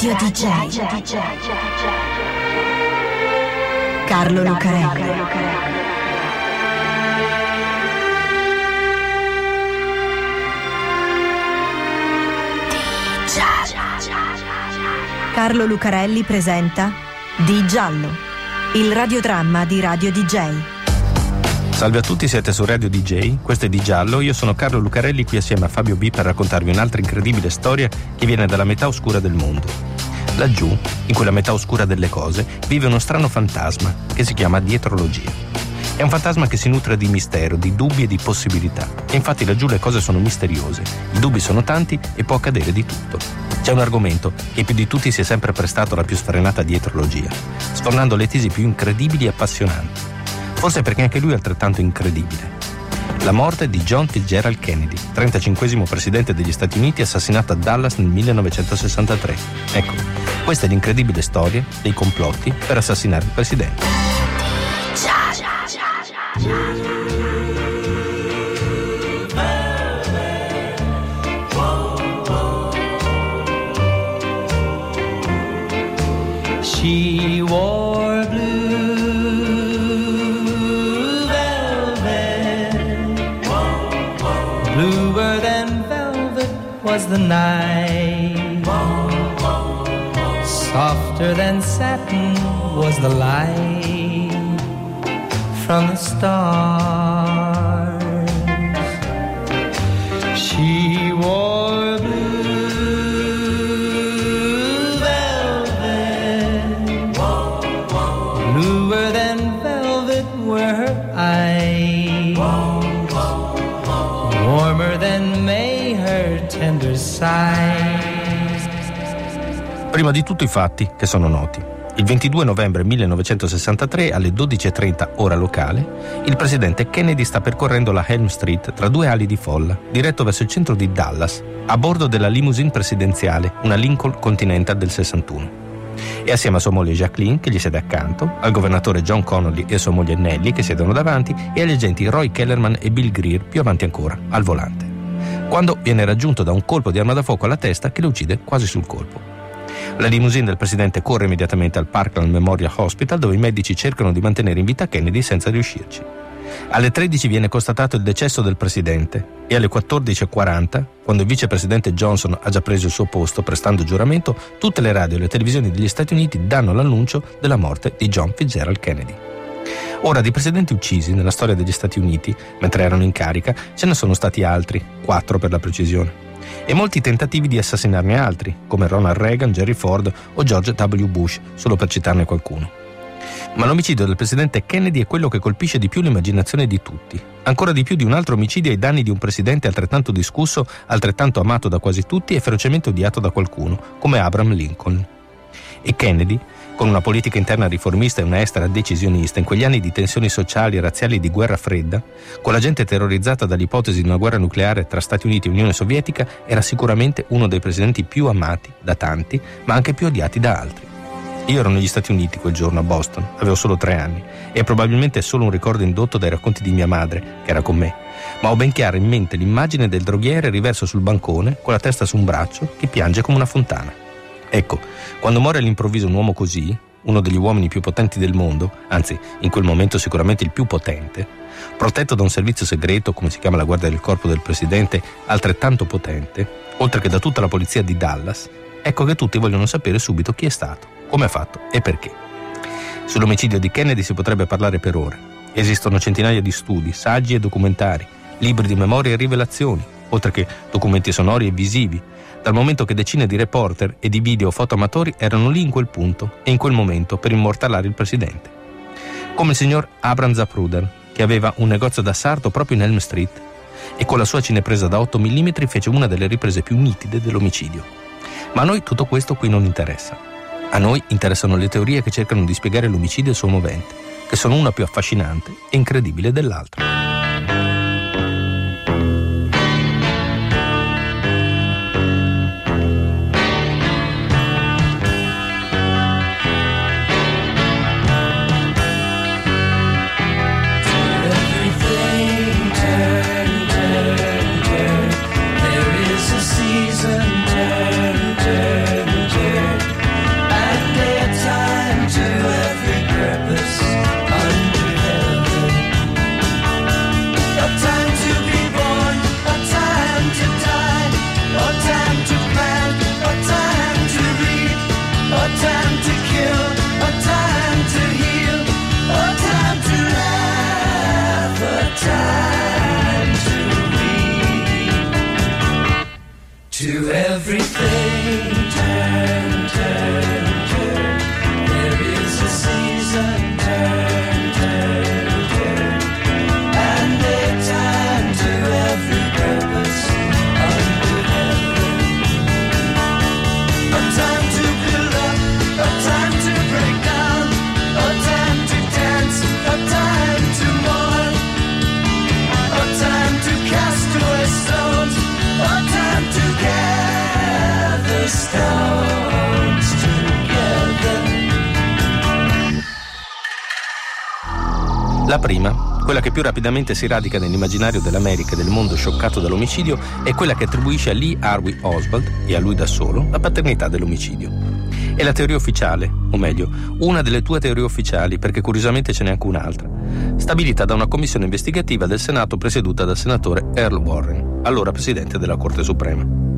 Radio DJ. Carlo Lucarelli. Carlo Lucarelli presenta Di Giallo, il radiodramma di Radio DJ. Salve a tutti, siete su Radio DJ, questo è Di Giallo, io sono Carlo Lucarelli qui assieme a Fabio B per raccontarvi un'altra incredibile storia che viene dalla metà oscura del mondo. Laggiù, in quella metà oscura delle cose, vive uno strano fantasma che si chiama dietrologia. È un fantasma che si nutre di mistero, di dubbi e di possibilità. E infatti laggiù le cose sono misteriose, i dubbi sono tanti e può accadere di tutto. C'è un argomento che più di tutti si è sempre prestato alla più sfrenata dietrologia, sfornando le tesi più incredibili e appassionanti forse perché anche lui è altrettanto incredibile. La morte di John Fitzgerald Kennedy, 35 presidente degli Stati Uniti assassinato a Dallas nel 1963. Ecco, questa è l'incredibile storia dei complotti per assassinare il presidente. She wore the night. Softer than satin was the light from the stars. Prima di tutto i fatti che sono noti. Il 22 novembre 1963 alle 12.30 ora locale, il presidente Kennedy sta percorrendo la Helm Street tra due ali di folla, diretto verso il centro di Dallas, a bordo della limousine presidenziale, una Lincoln Continental del 61 e assieme a sua moglie Jacqueline che gli siede accanto, al governatore John Connolly e a sua moglie Nellie che siedono davanti e agli agenti Roy Kellerman e Bill Greer più avanti ancora, al volante quando viene raggiunto da un colpo di arma da fuoco alla testa che lo uccide quasi sul colpo. La limousine del presidente corre immediatamente al Parkland Memorial Hospital dove i medici cercano di mantenere in vita Kennedy senza riuscirci. Alle 13 viene constatato il decesso del presidente e alle 14.40, quando il vicepresidente Johnson ha già preso il suo posto prestando giuramento, tutte le radio e le televisioni degli Stati Uniti danno l'annuncio della morte di John Fitzgerald Kennedy. Ora, di presidenti uccisi nella storia degli Stati Uniti, mentre erano in carica, ce ne sono stati altri, quattro per la precisione. E molti tentativi di assassinarne altri, come Ronald Reagan, Jerry Ford o George W. Bush, solo per citarne qualcuno. Ma l'omicidio del presidente Kennedy è quello che colpisce di più l'immaginazione di tutti, ancora di più di un altro omicidio ai danni di un presidente altrettanto discusso, altrettanto amato da quasi tutti e ferocemente odiato da qualcuno, come Abraham Lincoln. E Kennedy con una politica interna riformista e una estera decisionista, in quegli anni di tensioni sociali e razziali di guerra fredda, con la gente terrorizzata dall'ipotesi di una guerra nucleare tra Stati Uniti e Unione Sovietica, era sicuramente uno dei presidenti più amati da tanti, ma anche più odiati da altri. Io ero negli Stati Uniti quel giorno a Boston, avevo solo tre anni, e probabilmente è solo un ricordo indotto dai racconti di mia madre, che era con me, ma ho ben chiara in mente l'immagine del droghiere riverso sul bancone, con la testa su un braccio, che piange come una fontana. Ecco, quando muore all'improvviso un uomo così, uno degli uomini più potenti del mondo, anzi in quel momento sicuramente il più potente, protetto da un servizio segreto, come si chiama la guardia del corpo del presidente, altrettanto potente, oltre che da tutta la polizia di Dallas, ecco che tutti vogliono sapere subito chi è stato, come ha fatto e perché. Sull'omicidio di Kennedy si potrebbe parlare per ore. Esistono centinaia di studi, saggi e documentari, libri di memoria e rivelazioni, oltre che documenti sonori e visivi, dal momento che decine di reporter e di video fotoamatori erano lì in quel punto e in quel momento per immortalare il presidente. Come il signor Abram Zapruder, che aveva un negozio da sarto proprio in Elm Street e con la sua cinepresa da 8 mm fece una delle riprese più nitide dell'omicidio. Ma a noi tutto questo qui non interessa. A noi interessano le teorie che cercano di spiegare l'omicidio e il suo movente, che sono una più affascinante e incredibile dell'altra. La prima, quella che più rapidamente si radica nell'immaginario dell'America e del mondo scioccato dall'omicidio, è quella che attribuisce a Lee Harvey Oswald, e a lui da solo, la paternità dell'omicidio. È la teoria ufficiale, o meglio, una delle tue teorie ufficiali, perché curiosamente ce n'è anche un'altra, stabilita da una commissione investigativa del Senato presieduta dal senatore Earl Warren, allora presidente della Corte Suprema.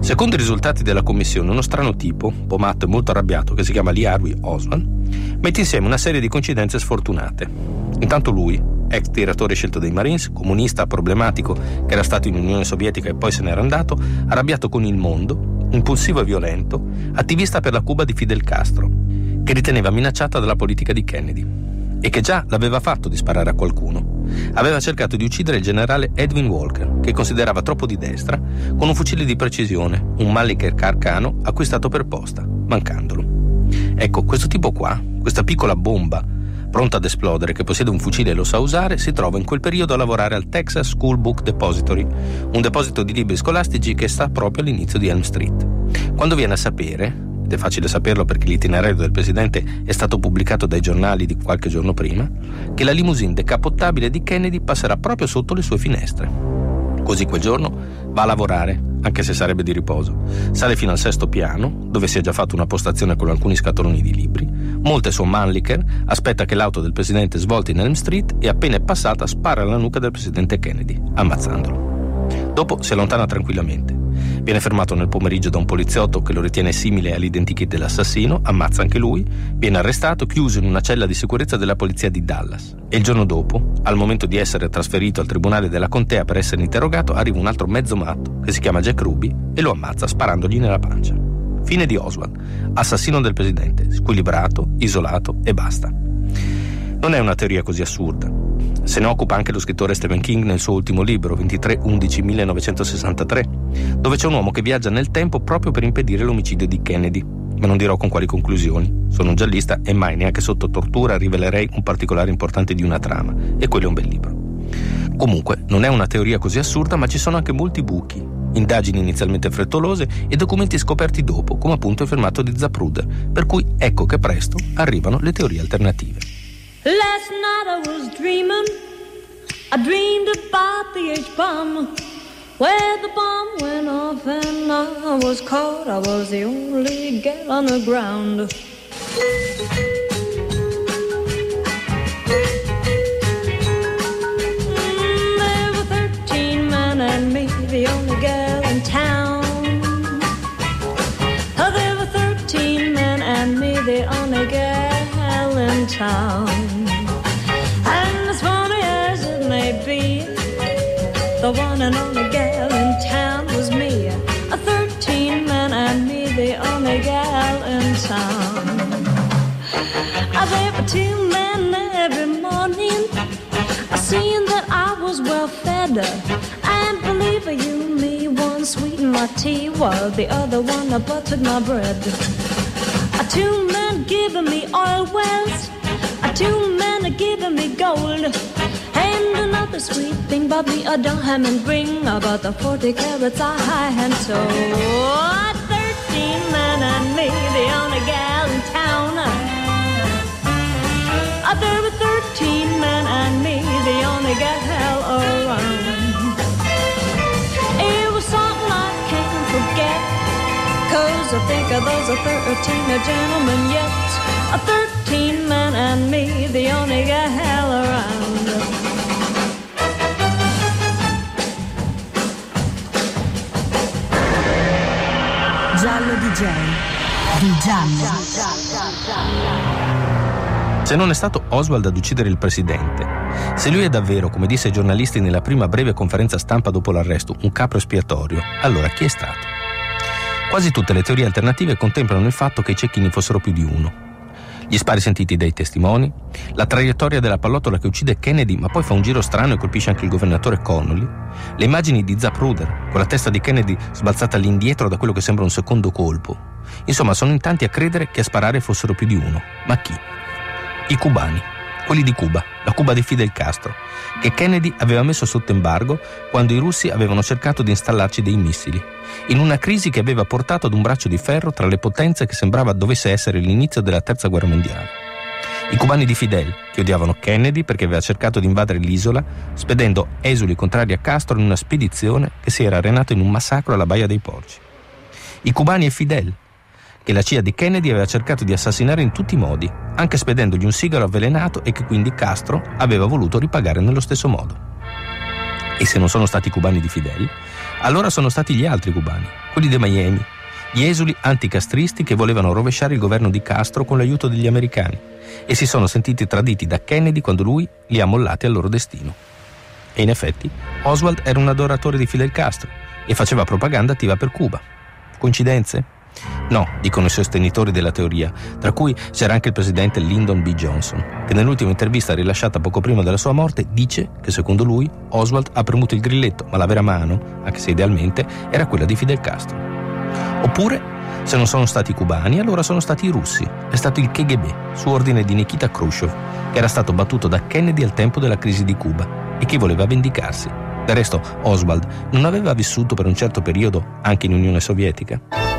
Secondo i risultati della commissione, uno strano tipo, un po' matto e molto arrabbiato, che si chiama Lee Harvey Oswald, mette insieme una serie di coincidenze sfortunate. Intanto lui, ex direttore scelto dei Marines, comunista problematico che era stato in Unione Sovietica e poi se n'era andato, arrabbiato con il mondo, impulsivo e violento, attivista per la Cuba di Fidel Castro, che riteneva minacciata dalla politica di Kennedy e che già l'aveva fatto di sparare a qualcuno. Aveva cercato di uccidere il generale Edwin Walker, che considerava troppo di destra, con un fucile di precisione, un Maliker Carcano acquistato per posta, mancandolo. Ecco, questo tipo qua, questa piccola bomba, pronta ad esplodere, che possiede un fucile e lo sa usare, si trova in quel periodo a lavorare al Texas School Book Depository, un deposito di libri scolastici che sta proprio all'inizio di Elm Street. Quando viene a sapere, ed è facile saperlo perché l'itinerario del presidente è stato pubblicato dai giornali di qualche giorno prima, che la limousine decapottabile di Kennedy passerà proprio sotto le sue finestre. Così quel giorno va a lavorare, anche se sarebbe di riposo. Sale fino al sesto piano, dove si è già fatto una postazione con alcuni scatoloni di libri, monta il suo Mannlicher, aspetta che l'auto del presidente svolti in Elm Street e appena è passata spara alla nuca del presidente Kennedy, ammazzandolo. Dopo si allontana tranquillamente. Viene fermato nel pomeriggio da un poliziotto che lo ritiene simile all'identikit dell'assassino, ammazza anche lui, viene arrestato, chiuso in una cella di sicurezza della polizia di Dallas. E il giorno dopo, al momento di essere trasferito al tribunale della contea per essere interrogato, arriva un altro mezzo matto che si chiama Jack Ruby e lo ammazza sparandogli nella pancia. Fine di Oswald, assassino del presidente, squilibrato, isolato e basta. Non è una teoria così assurda. Se ne occupa anche lo scrittore Stephen King nel suo ultimo libro, 23-11-1963, dove c'è un uomo che viaggia nel tempo proprio per impedire l'omicidio di Kennedy. Ma non dirò con quali conclusioni. Sono un giallista e mai neanche sotto tortura rivelerei un particolare importante di una trama, e quello è un bel libro. Comunque, non è una teoria così assurda, ma ci sono anche molti buchi, indagini inizialmente frettolose e documenti scoperti dopo, come appunto il fermato di Zapruder, per cui ecco che presto arrivano le teorie alternative. Last night I was dreaming. I dreamed about the H-bomb. Where the bomb went off and I was caught. I was the only gal on the ground. Mm, There were 13 men and me, the only gal in town. Town. And as funny as it may be, the one and only gal in town was me. A 13 man and me, the only gal in town. I were two men every morning, seeing that I was well fed. And believe you me, one sweetened my tea while the other one buttered my bread. Two men giving me oil wells, two men are giving me gold. And another sweet thing bought me a diamond ring about the 40 carats I had sold. Thirteen men and me, the only gal in town. There were 13 men and me, the only gal around. It was something I can't forget. Cause I think of those are 13 gentlemen yet. A 13 men and me, the only gal around. Giallo DJ. Di Giallo. Se non è stato Oswald ad uccidere il presidente, se lui è davvero, come disse ai giornalisti nella prima breve conferenza stampa dopo l'arresto, un capro espiatorio, allora chi è stato? Quasi tutte le teorie alternative contemplano il fatto che i cecchini fossero più di uno. Gli spari sentiti dai testimoni, la traiettoria della pallottola che uccide Kennedy ma poi fa un giro strano e colpisce anche il governatore Connolly, le immagini di Zapruder con la testa di Kennedy sbalzata all'indietro da quello che sembra un secondo colpo. Insomma, sono in tanti a credere che a sparare fossero più di uno. Ma chi? I cubani, quelli di Cuba, la Cuba di Fidel Castro, che Kennedy aveva messo sotto embargo quando i russi avevano cercato di installarci dei missili, in una crisi che aveva portato ad un braccio di ferro tra le potenze che sembrava dovesse essere l'inizio della terza guerra mondiale. I cubani di Fidel, che odiavano Kennedy perché aveva cercato di invadere l'isola, spedendo esuli contrari a Castro in una spedizione che si era arenata in un massacro alla Baia dei Porci. I cubani e Fidel, che la CIA di Kennedy aveva cercato di assassinare in tutti i modi, anche spedendogli un sigaro avvelenato e che quindi Castro aveva voluto ripagare nello stesso modo. E se non sono stati i cubani di Fidel, allora sono stati gli altri cubani, quelli di Miami, gli esuli anticastristi che volevano rovesciare il governo di Castro con l'aiuto degli americani e si sono sentiti traditi da Kennedy quando lui li ha mollati al loro destino. E in effetti Oswald era un adoratore di Fidel Castro e faceva propaganda attiva per Cuba. Coincidenze? No, dicono i sostenitori della teoria, tra cui c'era anche il presidente Lyndon B. Johnson, che nell'ultima intervista rilasciata poco prima della sua morte dice che secondo lui Oswald ha premuto il grilletto, ma la vera mano, anche se idealmente, era quella di Fidel Castro. Oppure, se non sono stati i cubani, allora sono stati i russi. È stato il KGB, su ordine di Nikita Khrushchev, che era stato battuto da Kennedy al tempo della crisi di Cuba e che voleva vendicarsi. Del resto, Oswald non aveva vissuto per un certo periodo anche in Unione Sovietica?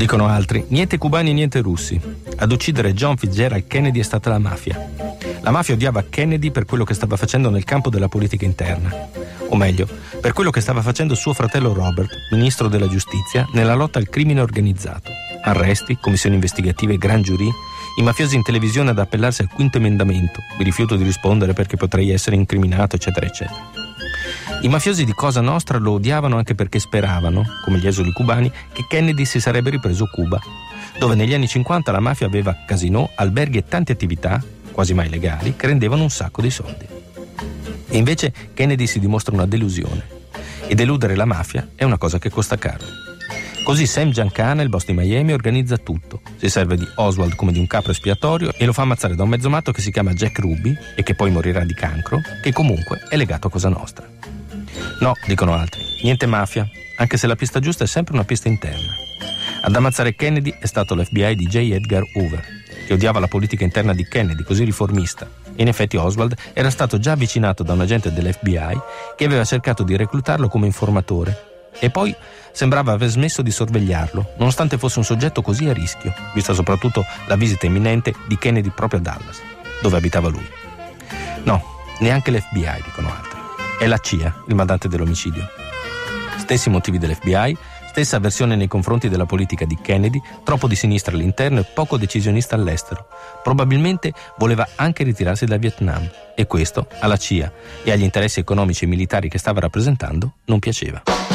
Dicono altri, niente cubani e niente russi. Ad uccidere John Fitzgerald Kennedy è stata la mafia. La mafia odiava Kennedy per quello che stava facendo nel campo della politica interna. O meglio, per quello che stava facendo suo fratello Robert, ministro della giustizia, nella lotta al crimine organizzato. Arresti, commissioni investigative, gran giurì, i mafiosi in televisione ad appellarsi al quinto emendamento, vi rifiuto di rispondere perché potrei essere incriminato, eccetera, eccetera. I mafiosi di Cosa Nostra lo odiavano anche perché speravano, come gli esuli cubani, che Kennedy si sarebbe ripreso Cuba, dove negli anni 50 la mafia aveva casinò, alberghi e tante attività, quasi mai legali, che rendevano un sacco di soldi. E invece Kennedy si dimostra una delusione. E deludere la mafia è una cosa che costa caro. Così Sam Giancana, il boss di Miami, organizza tutto. Si serve di Oswald come di un capro espiatorio e lo fa ammazzare da un mezzo matto che si chiama Jack Ruby e che poi morirà di cancro, che comunque è legato a Cosa Nostra. No, dicono altri, niente mafia, anche se la pista giusta è sempre una pista interna. Ad ammazzare Kennedy è stato l'FBI di J. Edgar Hoover, che odiava la politica interna di Kennedy, così riformista. In effetti Oswald era stato già avvicinato da un agente dell'FBI che aveva cercato di reclutarlo come informatore. E poi sembrava aver smesso di sorvegliarlo, nonostante fosse un soggetto così a rischio, vista soprattutto la visita imminente di Kennedy proprio a Dallas, dove abitava lui. No, neanche l'FBI, dicono altri. È la CIA il mandante dell'omicidio. Stessi motivi dell'FBI, stessa avversione nei confronti della politica di Kennedy, troppo di sinistra all'interno e poco decisionista all'estero. Probabilmente voleva anche ritirarsi da Vietnam e questo alla CIA e agli interessi economici e militari che stava rappresentando non piaceva.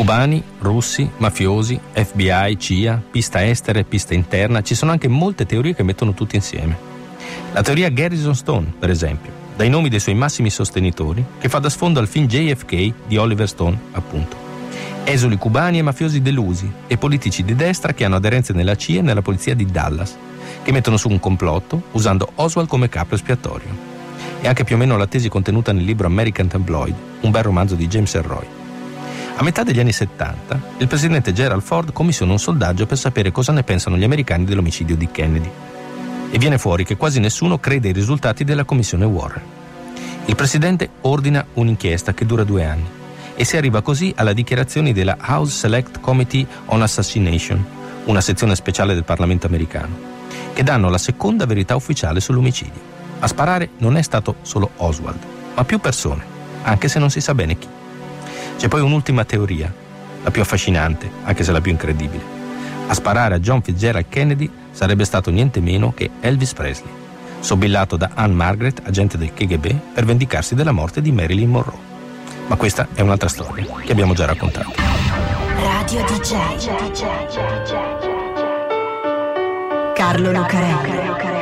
Cubani, russi, mafiosi, FBI, CIA, pista estera e pista interna, ci sono anche molte teorie che mettono tutti insieme. La teoria Garrison Stone, per esempio, dai nomi dei suoi massimi sostenitori, che fa da sfondo al film JFK di Oliver Stone, appunto. Esuli cubani e mafiosi delusi e politici di destra che hanno aderenze nella CIA e nella polizia di Dallas, che mettono su un complotto usando Oswald come capo espiatorio. e anche più o meno la tesi contenuta nel libro American Tabloid, un bel romanzo di James Elroy. A metà degli anni 70, il presidente Gerald Ford commissiona un sondaggio per sapere cosa ne pensano gli americani dell'omicidio di Kennedy. E viene fuori che quasi nessuno crede ai risultati della commissione Warren. Il presidente ordina un'inchiesta che dura due anni e si arriva così alla dichiarazione della House Select Committee on Assassination, una sezione speciale del Parlamento americano, che danno la seconda verità ufficiale sull'omicidio. A sparare non è stato solo Oswald, ma più persone, anche se non si sa bene chi. C'è poi un'ultima teoria, la più affascinante, anche se la più incredibile. A sparare a John Fitzgerald Kennedy sarebbe stato niente meno che Elvis Presley, sobillato da Anne Margaret, agente del KGB, per vendicarsi della morte di Marilyn Monroe. Ma questa è un'altra storia che abbiamo già raccontato. Radio DJ. Carlo Lucarelli.